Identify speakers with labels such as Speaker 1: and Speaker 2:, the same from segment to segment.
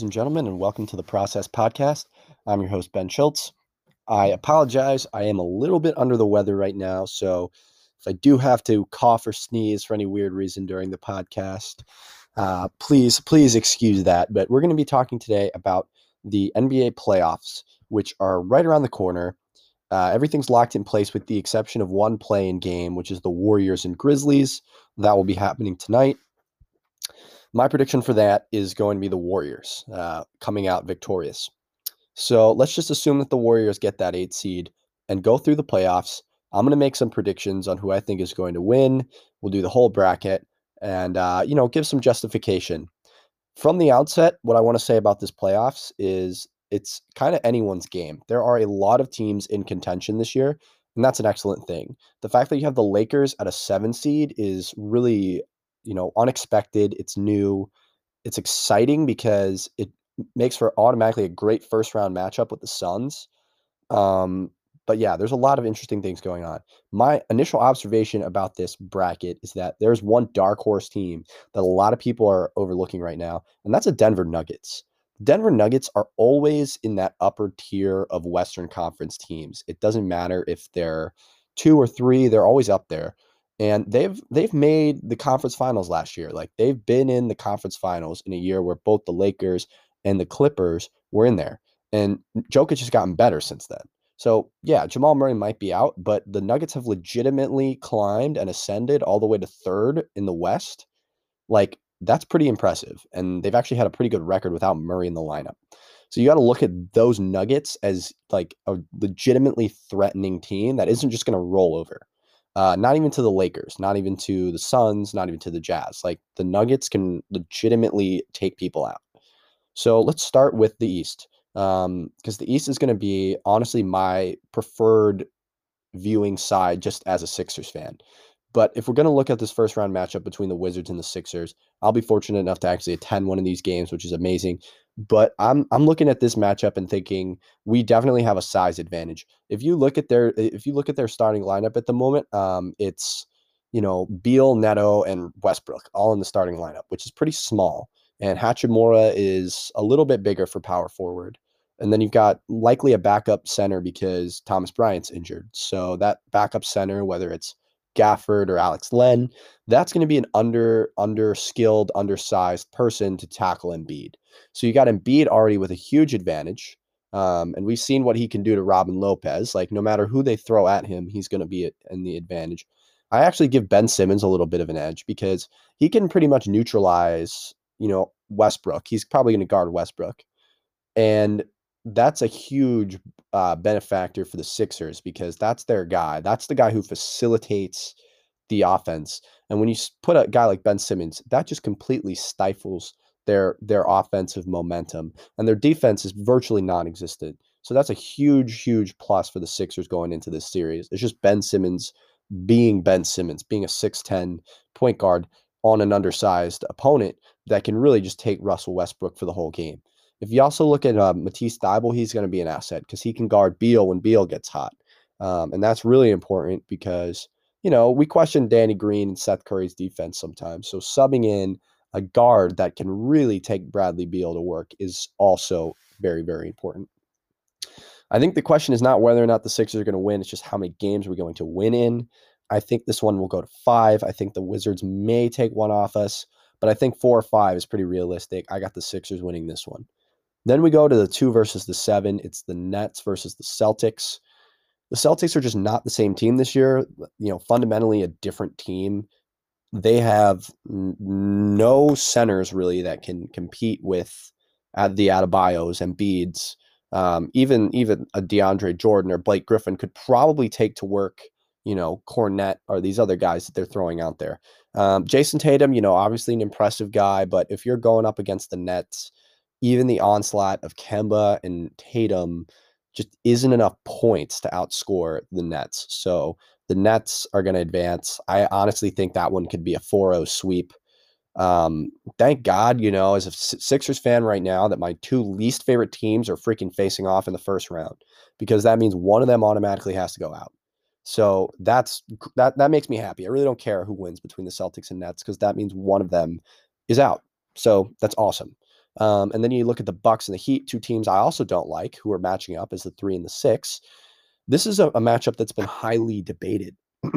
Speaker 1: ladies and gentlemen, and welcome to the Process Podcast. I'm your host, Ben Schultz. I apologize. I am a little bit under the weather right now. So if I do have to cough or sneeze for any weird reason during the podcast, uh, please, please excuse that. But we're going to be talking today about the NBA playoffs, which are right around the corner. Uh, everything's locked in place with the exception of one play-in game, which is the Warriors and Grizzlies. That will be happening tonight. My prediction for that is going to be the Warriors uh, coming out victorious. So let's just assume that the Warriors get that eight seed and go through the playoffs. I'm going to make some predictions on who I think is going to win. We'll do the whole bracket and, uh, you know, give some justification. From the outset, what I want to say about this playoffs is it's kind of anyone's game. There are a lot of teams in contention this year, and that's an excellent thing. The fact that you have the Lakers at a seven seed is really you know, unexpected. It's new. It's exciting because it makes for automatically a great first round matchup with the Suns. Um, but yeah, there's a lot of interesting things going on. My initial observation about this bracket is that there's one dark horse team that a lot of people are overlooking right now, and that's a Denver Nuggets. Denver Nuggets are always in that upper tier of Western Conference teams. It doesn't matter if they're two or three, they're always up there and they've they've made the conference finals last year. Like they've been in the conference finals in a year where both the Lakers and the Clippers were in there. And Jokic has gotten better since then. So yeah, Jamal Murray might be out, but the Nuggets have legitimately climbed and ascended all the way to third in the West. Like that's pretty impressive. And they've actually had a pretty good record without Murray in the lineup. So you got to look at those Nuggets as like a legitimately threatening team that isn't just going to roll over. Uh, not even to the Lakers, not even to the Suns, not even to the Jazz. Like the Nuggets can legitimately take people out. So let's start with the East, Um, because um, the East is going to be honestly my preferred viewing side just as a Sixers fan. But if we're going to look at this first round matchup between the Wizards and the Sixers, I'll be fortunate enough to actually attend one of these games, which is amazing. But I'm I'm looking at this matchup and thinking we definitely have a size advantage. If you look at their if you look at their starting lineup at the moment, um, it's you know Beal, Neto, and Westbrook all in the starting lineup, which is pretty small. And Hachimura is a little bit bigger for power forward. And then you've got likely a backup center because Thomas Bryant's injured. So that backup center, whether it's Gafford or Alex Len, that's going to be an under under skilled, undersized person to tackle Embiid. So you got Embiid already with a huge advantage. Um, and we've seen what he can do to Robin Lopez. Like no matter who they throw at him, he's going to be in the advantage. I actually give Ben Simmons a little bit of an edge because he can pretty much neutralize, you know, Westbrook. He's probably going to guard Westbrook. And that's a huge uh, benefactor for the Sixers because that's their guy. That's the guy who facilitates the offense. And when you put a guy like Ben Simmons, that just completely stifles their their offensive momentum, and their defense is virtually non-existent. So that's a huge, huge plus for the Sixers going into this series. It's just Ben Simmons being Ben Simmons, being a 6'10 point guard on an undersized opponent that can really just take Russell Westbrook for the whole game. If you also look at uh, Matisse Thybulle, he's going to be an asset because he can guard Beal when Beal gets hot. Um, and that's really important because, you know, we question Danny Green and Seth Curry's defense sometimes. So subbing in a guard that can really take Bradley Beal to work is also very, very important. I think the question is not whether or not the Sixers are going to win, it's just how many games we're going to win in. I think this one will go to five. I think the Wizards may take one off us, but I think four or five is pretty realistic. I got the Sixers winning this one. Then we go to the two versus the seven. It's the Nets versus the Celtics. The Celtics are just not the same team this year. You know, fundamentally a different team. They have no centers really that can compete with at the Adebayos and Beads. Um, even even a DeAndre Jordan or Blake Griffin could probably take to work. You know, Kornet or these other guys that they're throwing out there. Um, Jayson Tatum, you know, obviously an impressive guy, but if you're going up against the Nets, even the onslaught of Kemba and Tatum just isn't enough points to outscore the Nets. So the Nets are going to advance. I honestly think that one could be a 4 0 sweep. Um, thank God, you know, as a Sixers fan right now, that my two least favorite teams are freaking facing off in the first round because that means one of them automatically has to go out. So that's that that makes me happy. I really don't care who wins between the Celtics and Nets because that means one of them is out. So that's awesome. Um, and then you look at the Bucks and the Heat, two teams I also don't like, who are matching up as the three and the six. This is a, a matchup that's been highly debated.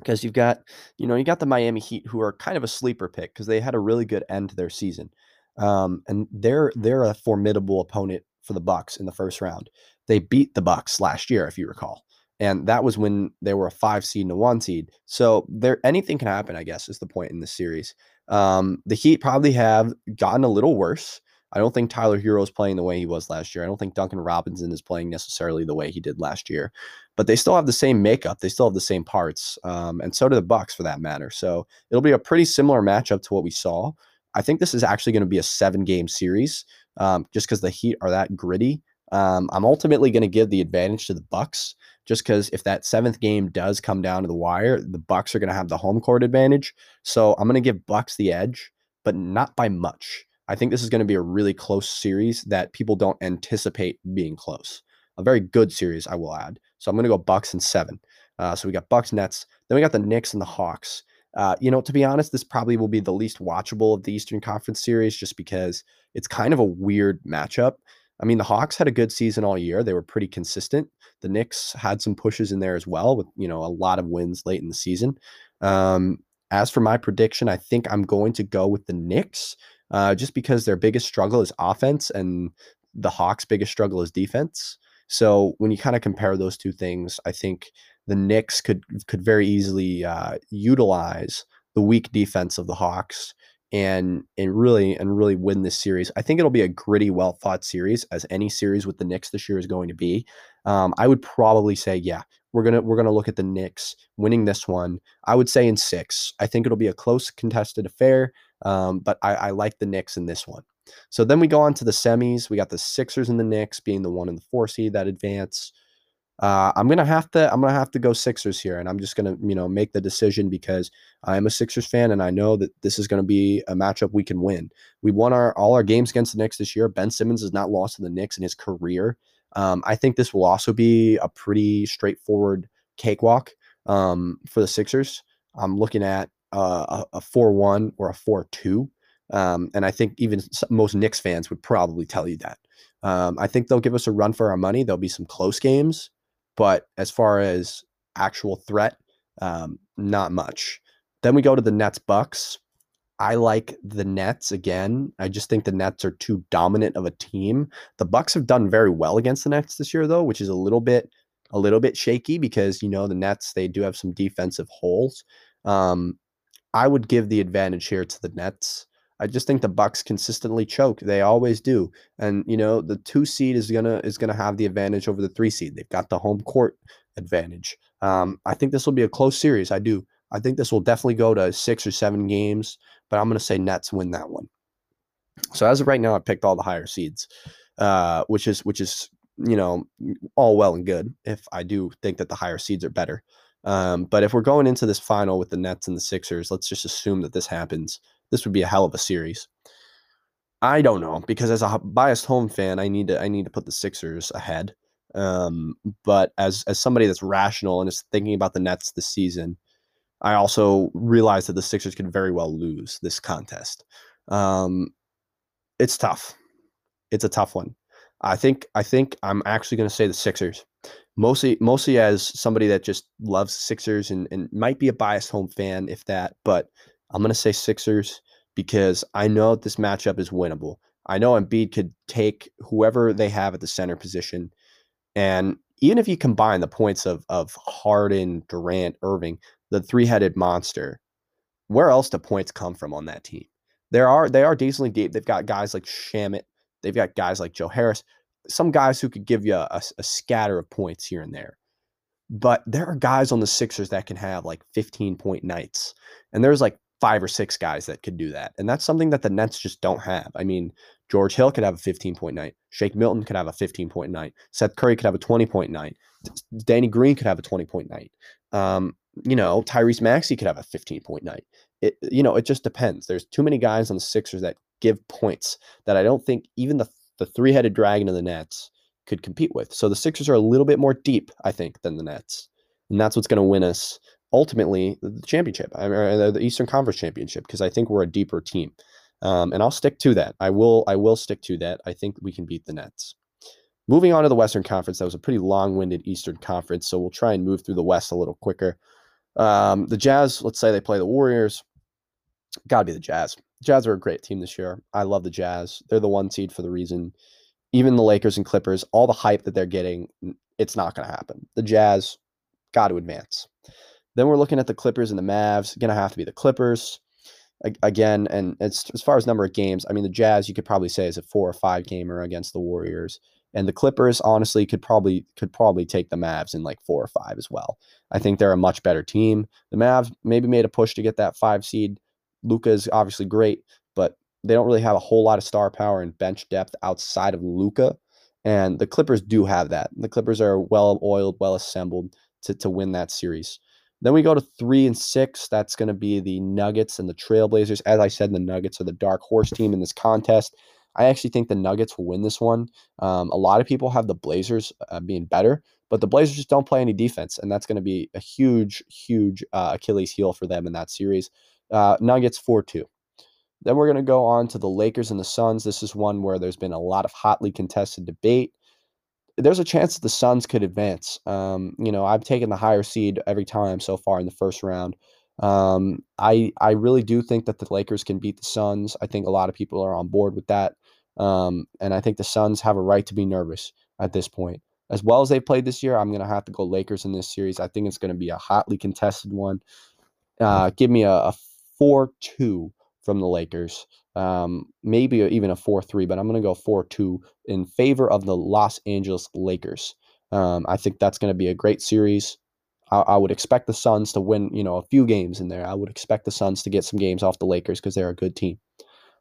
Speaker 1: because you've got, you know, you got the Miami Heat who are kind of a sleeper pick because they had a really good end to their season, um, and they're they're a formidable opponent for the Bucks in the first round. They beat the Bucks last year, if you recall, and that was when they were a five seed and a one seed. So there, anything can happen. I guess is the point in this series. Um, the Heat probably have gotten a little worse. I don't think Tyler Herro is playing the way he was last year. I don't think Duncan Robinson is playing necessarily the way he did last year, but they still have the same makeup. They still have the same parts, um, and so do the Bucks for that matter. So it'll be a pretty similar matchup to what we saw. I think this is actually going to be a seven game series, um, just because the Heat are that gritty. Um, I'm ultimately going to give the advantage to the Bucks, just because if that seventh game does come down to the wire, the Bucks are going to have the home court advantage. So I'm going to give Bucks the edge, but not by much. I think this is going to be a really close series that people don't anticipate being close. A very good series, I will add. So I'm going to go Bucks and seven. Uh, so we got Bucks, Nets. Then we got the Knicks and the Hawks. Uh, you know, to be honest, this probably will be the least watchable of the Eastern Conference series just because it's kind of a weird matchup. I mean, the Hawks had a good season all year. They were pretty consistent. The Knicks had some pushes in there as well with, you know, a lot of wins late in the season. Um, as for my prediction, I think I'm going to go with the Knicks uh, just because their biggest struggle is offense and the Hawks' biggest struggle is defense. So when you kind of compare those two things, I think the Knicks could could very easily uh, utilize the weak defense of the Hawks and and really and really win this series. I think it'll be a gritty, well fought series, as any series with the Knicks this year is going to be. Um, I would probably say, yeah, we're gonna we're gonna look at the Knicks winning this one. I would say in six. I think it'll be a close contested affair. Um, but I, I like the Knicks in this one. So then we go on to the semis. We got the Sixers and the Knicks being the one and the four seed that advance. Uh, I'm gonna have to I'm gonna have to go Sixers here, and I'm just gonna you know make the decision because I'm a Sixers fan, and I know that this is gonna be a matchup we can win. We won our all our games against the Knicks this year. Ben Simmons has not lost to the Knicks in his career. Um, I think this will also be a pretty straightforward cakewalk um, for the Sixers. I'm looking at a, 4 1 or a 4 2. Um, and I think even most Knicks fans would probably tell you that. Um, I think they'll give us a run for our money. There'll be some close games, but as far as actual threat, um, not much. Then we go to the Nets Bucks. I like the Nets again. I just think the Nets are too dominant of a team. The Bucks have done very well against the Nets this year, though, which is a little bit a little bit shaky because you know the Nets they do have some defensive holes. Um, I would give the advantage here to the Nets. I just think the Bucks consistently choke. They always do. And you know, the 2 seed is going to is going to have the advantage over the 3 seed. They've got the home court advantage. Um, I think this will be a close series. I do. I think this will definitely go to 6 or 7 games, but I'm going to say Nets win that one. So as of right now I picked all the higher seeds. Uh, which is which is you know all well and good if I do think that the higher seeds are better. Um, but if we're going into this final with the Nets and the Sixers, let's just assume that this happens. This would be a hell of a series. I don't know because as a biased home fan, I need to I need to put the Sixers ahead. Um, but as as somebody that's rational and is thinking about the Nets this season, I also realize that the Sixers could very well lose this contest. Um, it's tough. It's a tough one. I think I think I'm actually going to say the Sixers mostly mostly as somebody that just loves Sixers and, and might be a biased home fan if that, but I'm gonna say Sixers because I know this matchup is winnable. I know Embiid could take whoever they have at the center position, and even if you combine the points of of Harden, Durant, Irving, the three headed monster, where else do points come from on that team? There are they are decently deep. They've got guys like Shamet. They've got guys like Joe Harris some guys who could give you a, a, scatter of points here and there. But there are guys on the Sixers that can have like 15 point nights. And there's like five or six guys that could do that. And that's something that the Nets just don't have. I mean, George Hill could have a 15 point night. Shake Milton could have a 15 point night. Seth Curry could have a 20 point night. Danny Green could have a 20 point night. Um, you know, Tyrese Maxey could have a 15 point night. It, you know, it just depends. There's too many guys on the Sixers that give points that I don't think even the the three headed dragon of the Nets could compete with. So the Sixers are a little bit more deep, I think, than the Nets. And that's what's going to win us ultimately the championship, or the Eastern Conference championship, because I think we're a deeper team. Um, and I'll stick to that. I will I will stick to that. I think we can beat the Nets. Moving on to the Western Conference, that was a pretty long-winded Eastern Conference, so we'll try and move through the West a little quicker. Um, the Jazz, let's say they play the Warriors. Got to be the Jazz. Jazz are a great team this year. I love the Jazz. They're the one seed for the reason. Even the Lakers and Clippers, all the hype that they're getting, it's not going to happen. The Jazz got to advance. Then we're looking at the Clippers and the Mavs. Going to have to be the Clippers again. And as as far as number of games, I mean, the Jazz you could probably say is a four or five gamer against the Warriors. And the Clippers, honestly, could probably could probably take the Mavs in like four or five as well. I think they're a much better team. The Mavs maybe made a push to get that five seed. Luka is obviously great, but they don't really have a whole lot of star power and bench depth outside of Luka. And the Clippers do have that. The Clippers are well oiled, well assembled to, to win that series. Then we go to three and six. That's going to be the Nuggets and the Trailblazers. As I said, the Nuggets are the dark horse team in this contest. I actually think the Nuggets will win this one. Um, a lot of people have the Blazers uh, being better, but the Blazers just don't play any defense, and that's going to be a huge, huge uh, Achilles heel for them in that series. Uh, Nuggets 4 2. Then we're going to go on to the Lakers and the Suns. This is one where there's been a lot of hotly contested debate. There's a chance that the Suns could advance. Um, you know, I've taken the higher seed every time so far in the first round. Um, I I really do think that the Lakers can beat the Suns. I think a lot of people are on board with that. Um, and I think the Suns have a right to be nervous at this point. As well as they played this year, I'm going to have to go Lakers in this series. I think it's going to be a hotly contested one. Uh, give me a, a 4 2 from the Lakers. Um, maybe even a 4 3, but I'm going to go 4 2 in favor of the Los Angeles Lakers. Um, I think that's going to be a great series. I, I, would expect the Suns to win, you know, a few games in there. I would expect the Suns to get some games off the Lakers because they're a good team.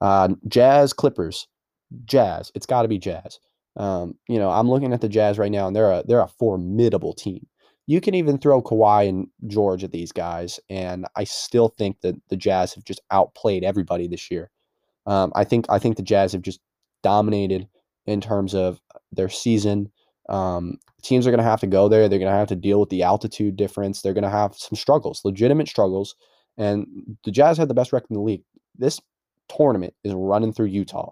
Speaker 1: Uh, Jazz Clippers, Jazz. It's got to be Jazz. Um, you know, I'm looking at the Jazz right now, and they're a they're a formidable team. You can even throw Kawhi and George at these guys, and I still think that the Jazz have just outplayed everybody this year. Um, I think I think the Jazz have just dominated in terms of their season. Um, teams are going to have to go there. They're going to have to deal with the altitude difference. They're going to have some struggles, legitimate struggles. And the Jazz had the best record in the league. This tournament is running through Utah,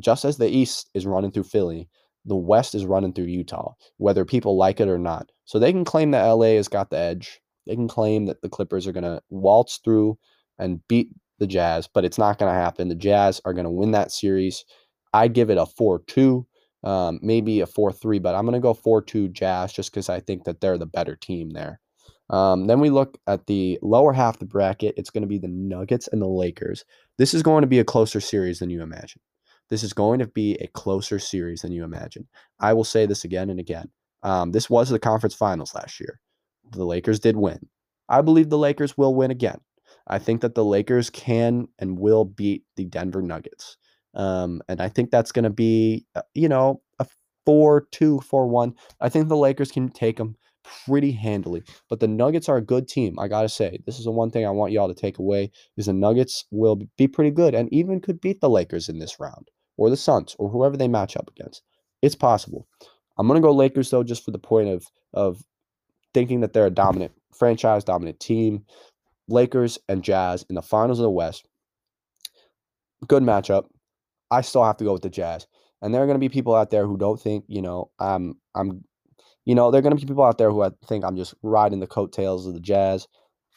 Speaker 1: just as the East is running through Philly. The West is running through Utah, whether people like it or not. So they can claim that LA has got the edge. They can claim that the Clippers are going to waltz through and beat the Jazz, but it's not going to happen. The Jazz are going to win that series. I'd give it a 4 2, um, maybe a 4 3, but I'm going to go 4 2 Jazz just because I think that they're the better team there. Um, then we look at the lower half of the bracket. It's going to be the Nuggets and the Lakers. This is going to be a closer series than you imagine. This is going to be a closer series than you imagine. I will say this again and again. Um, this was the conference finals last year. The Lakers did win. I believe the Lakers will win again. I think that the Lakers can and will beat the Denver Nuggets. Um, and I think that's going to be, uh, you know, a 4 2, 4 1. I think the Lakers can take them pretty handily. But the Nuggets are a good team. I got to say, this is the one thing I want y'all to take away is the Nuggets will be pretty good and even could beat the Lakers in this round or the Suns or whoever they match up against. It's possible. I'm going to go Lakers though just for the point of of thinking that they're a dominant franchise, dominant team. Lakers and Jazz in the finals of the West. Good matchup. I still have to go with the Jazz. And there are going to be people out there who don't think, you know, I'm I'm you know, there are going to be people out there who I think I'm just riding the coattails of the Jazz.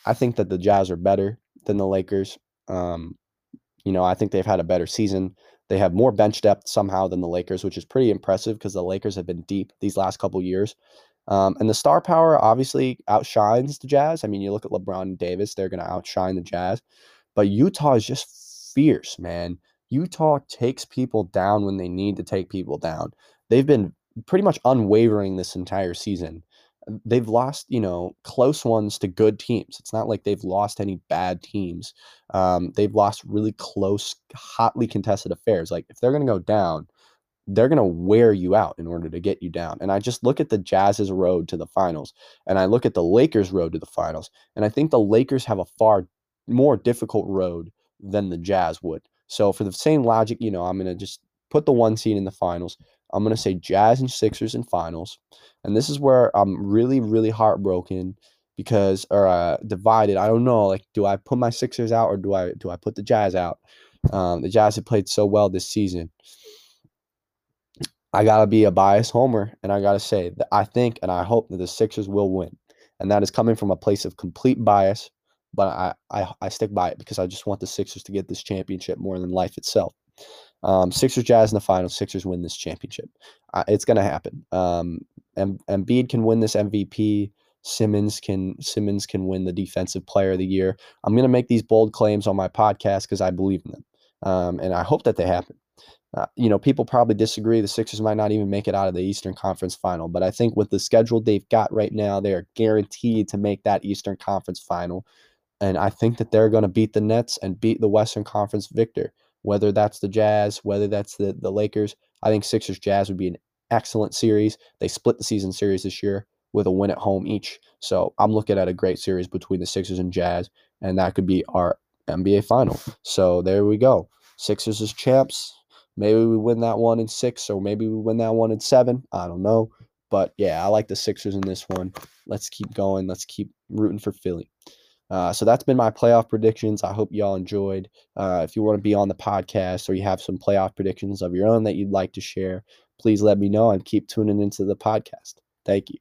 Speaker 1: I think that the Jazz are better than the Lakers. Um, you know, I think they've had a better season. They have more bench depth somehow than the Lakers, which is pretty impressive because the Lakers have been deep these last couple years. Um, and the star power obviously outshines the Jazz. I mean, you look at LeBron and Davis, they're going to outshine the Jazz. But Utah is just fierce, man. Utah takes people down when they need to take people down. They've been pretty much unwavering this entire season. They've lost, you know, close ones to good teams. It's not like they've lost any bad teams. Um, they've lost really close, hotly contested affairs. Like if they're going to go down, they're going to wear you out in order to get you down. And I just look at the Jazz's road to the finals and I look at the Lakers' road to the finals. And I think the Lakers have a far more difficult road than the Jazz would. So, for the same logic, you know, I'm going to just put the one seed in the finals. I'm going to say Jazz and Sixers in finals. And this is where I'm really, really heartbroken because, or uh, divided. I don't know. Like, do I put my Sixers out or do I do I put the Jazz out? Um, the Jazz have played so well this season. I gotta be a biased homer, and I gotta say that I think and I hope that the Sixers will win, and that is coming from a place of complete bias. But I I, I stick by it because I just want the Sixers to get this championship more than life itself. Um, Sixers Jazz in the finals. Sixers win this championship. Uh, it's gonna happen. Um, and Embiid can win this MVP. Simmons can Simmons can win the Defensive Player of the Year. I'm gonna make these bold claims on my podcast because I believe in them, um, and I hope that they happen. Uh, you know, people probably disagree. The Sixers might not even make it out of the Eastern Conference final, but I think with the schedule they've got right now, they are guaranteed to make that Eastern Conference final. And I think that they're going to beat the Nets and beat the Western Conference victor, whether that's the Jazz, whether that's the, the Lakers. I think Sixers Jazz would be an excellent series. They split the season series this year with a win at home each. So I'm looking at a great series between the Sixers and Jazz, and that could be our NBA final. So there we go. Sixers as champs. Maybe we win that one in six, or maybe we win that one in seven. I don't know. But yeah, I like the Sixers in this one. Let's keep going. Let's keep rooting for Philly. Uh, so that's been my playoff predictions. I hope y'all enjoyed. Uh, if you want to be on the podcast or you have some playoff predictions of your own that you'd like to share, please let me know and keep tuning into the podcast. Thank you.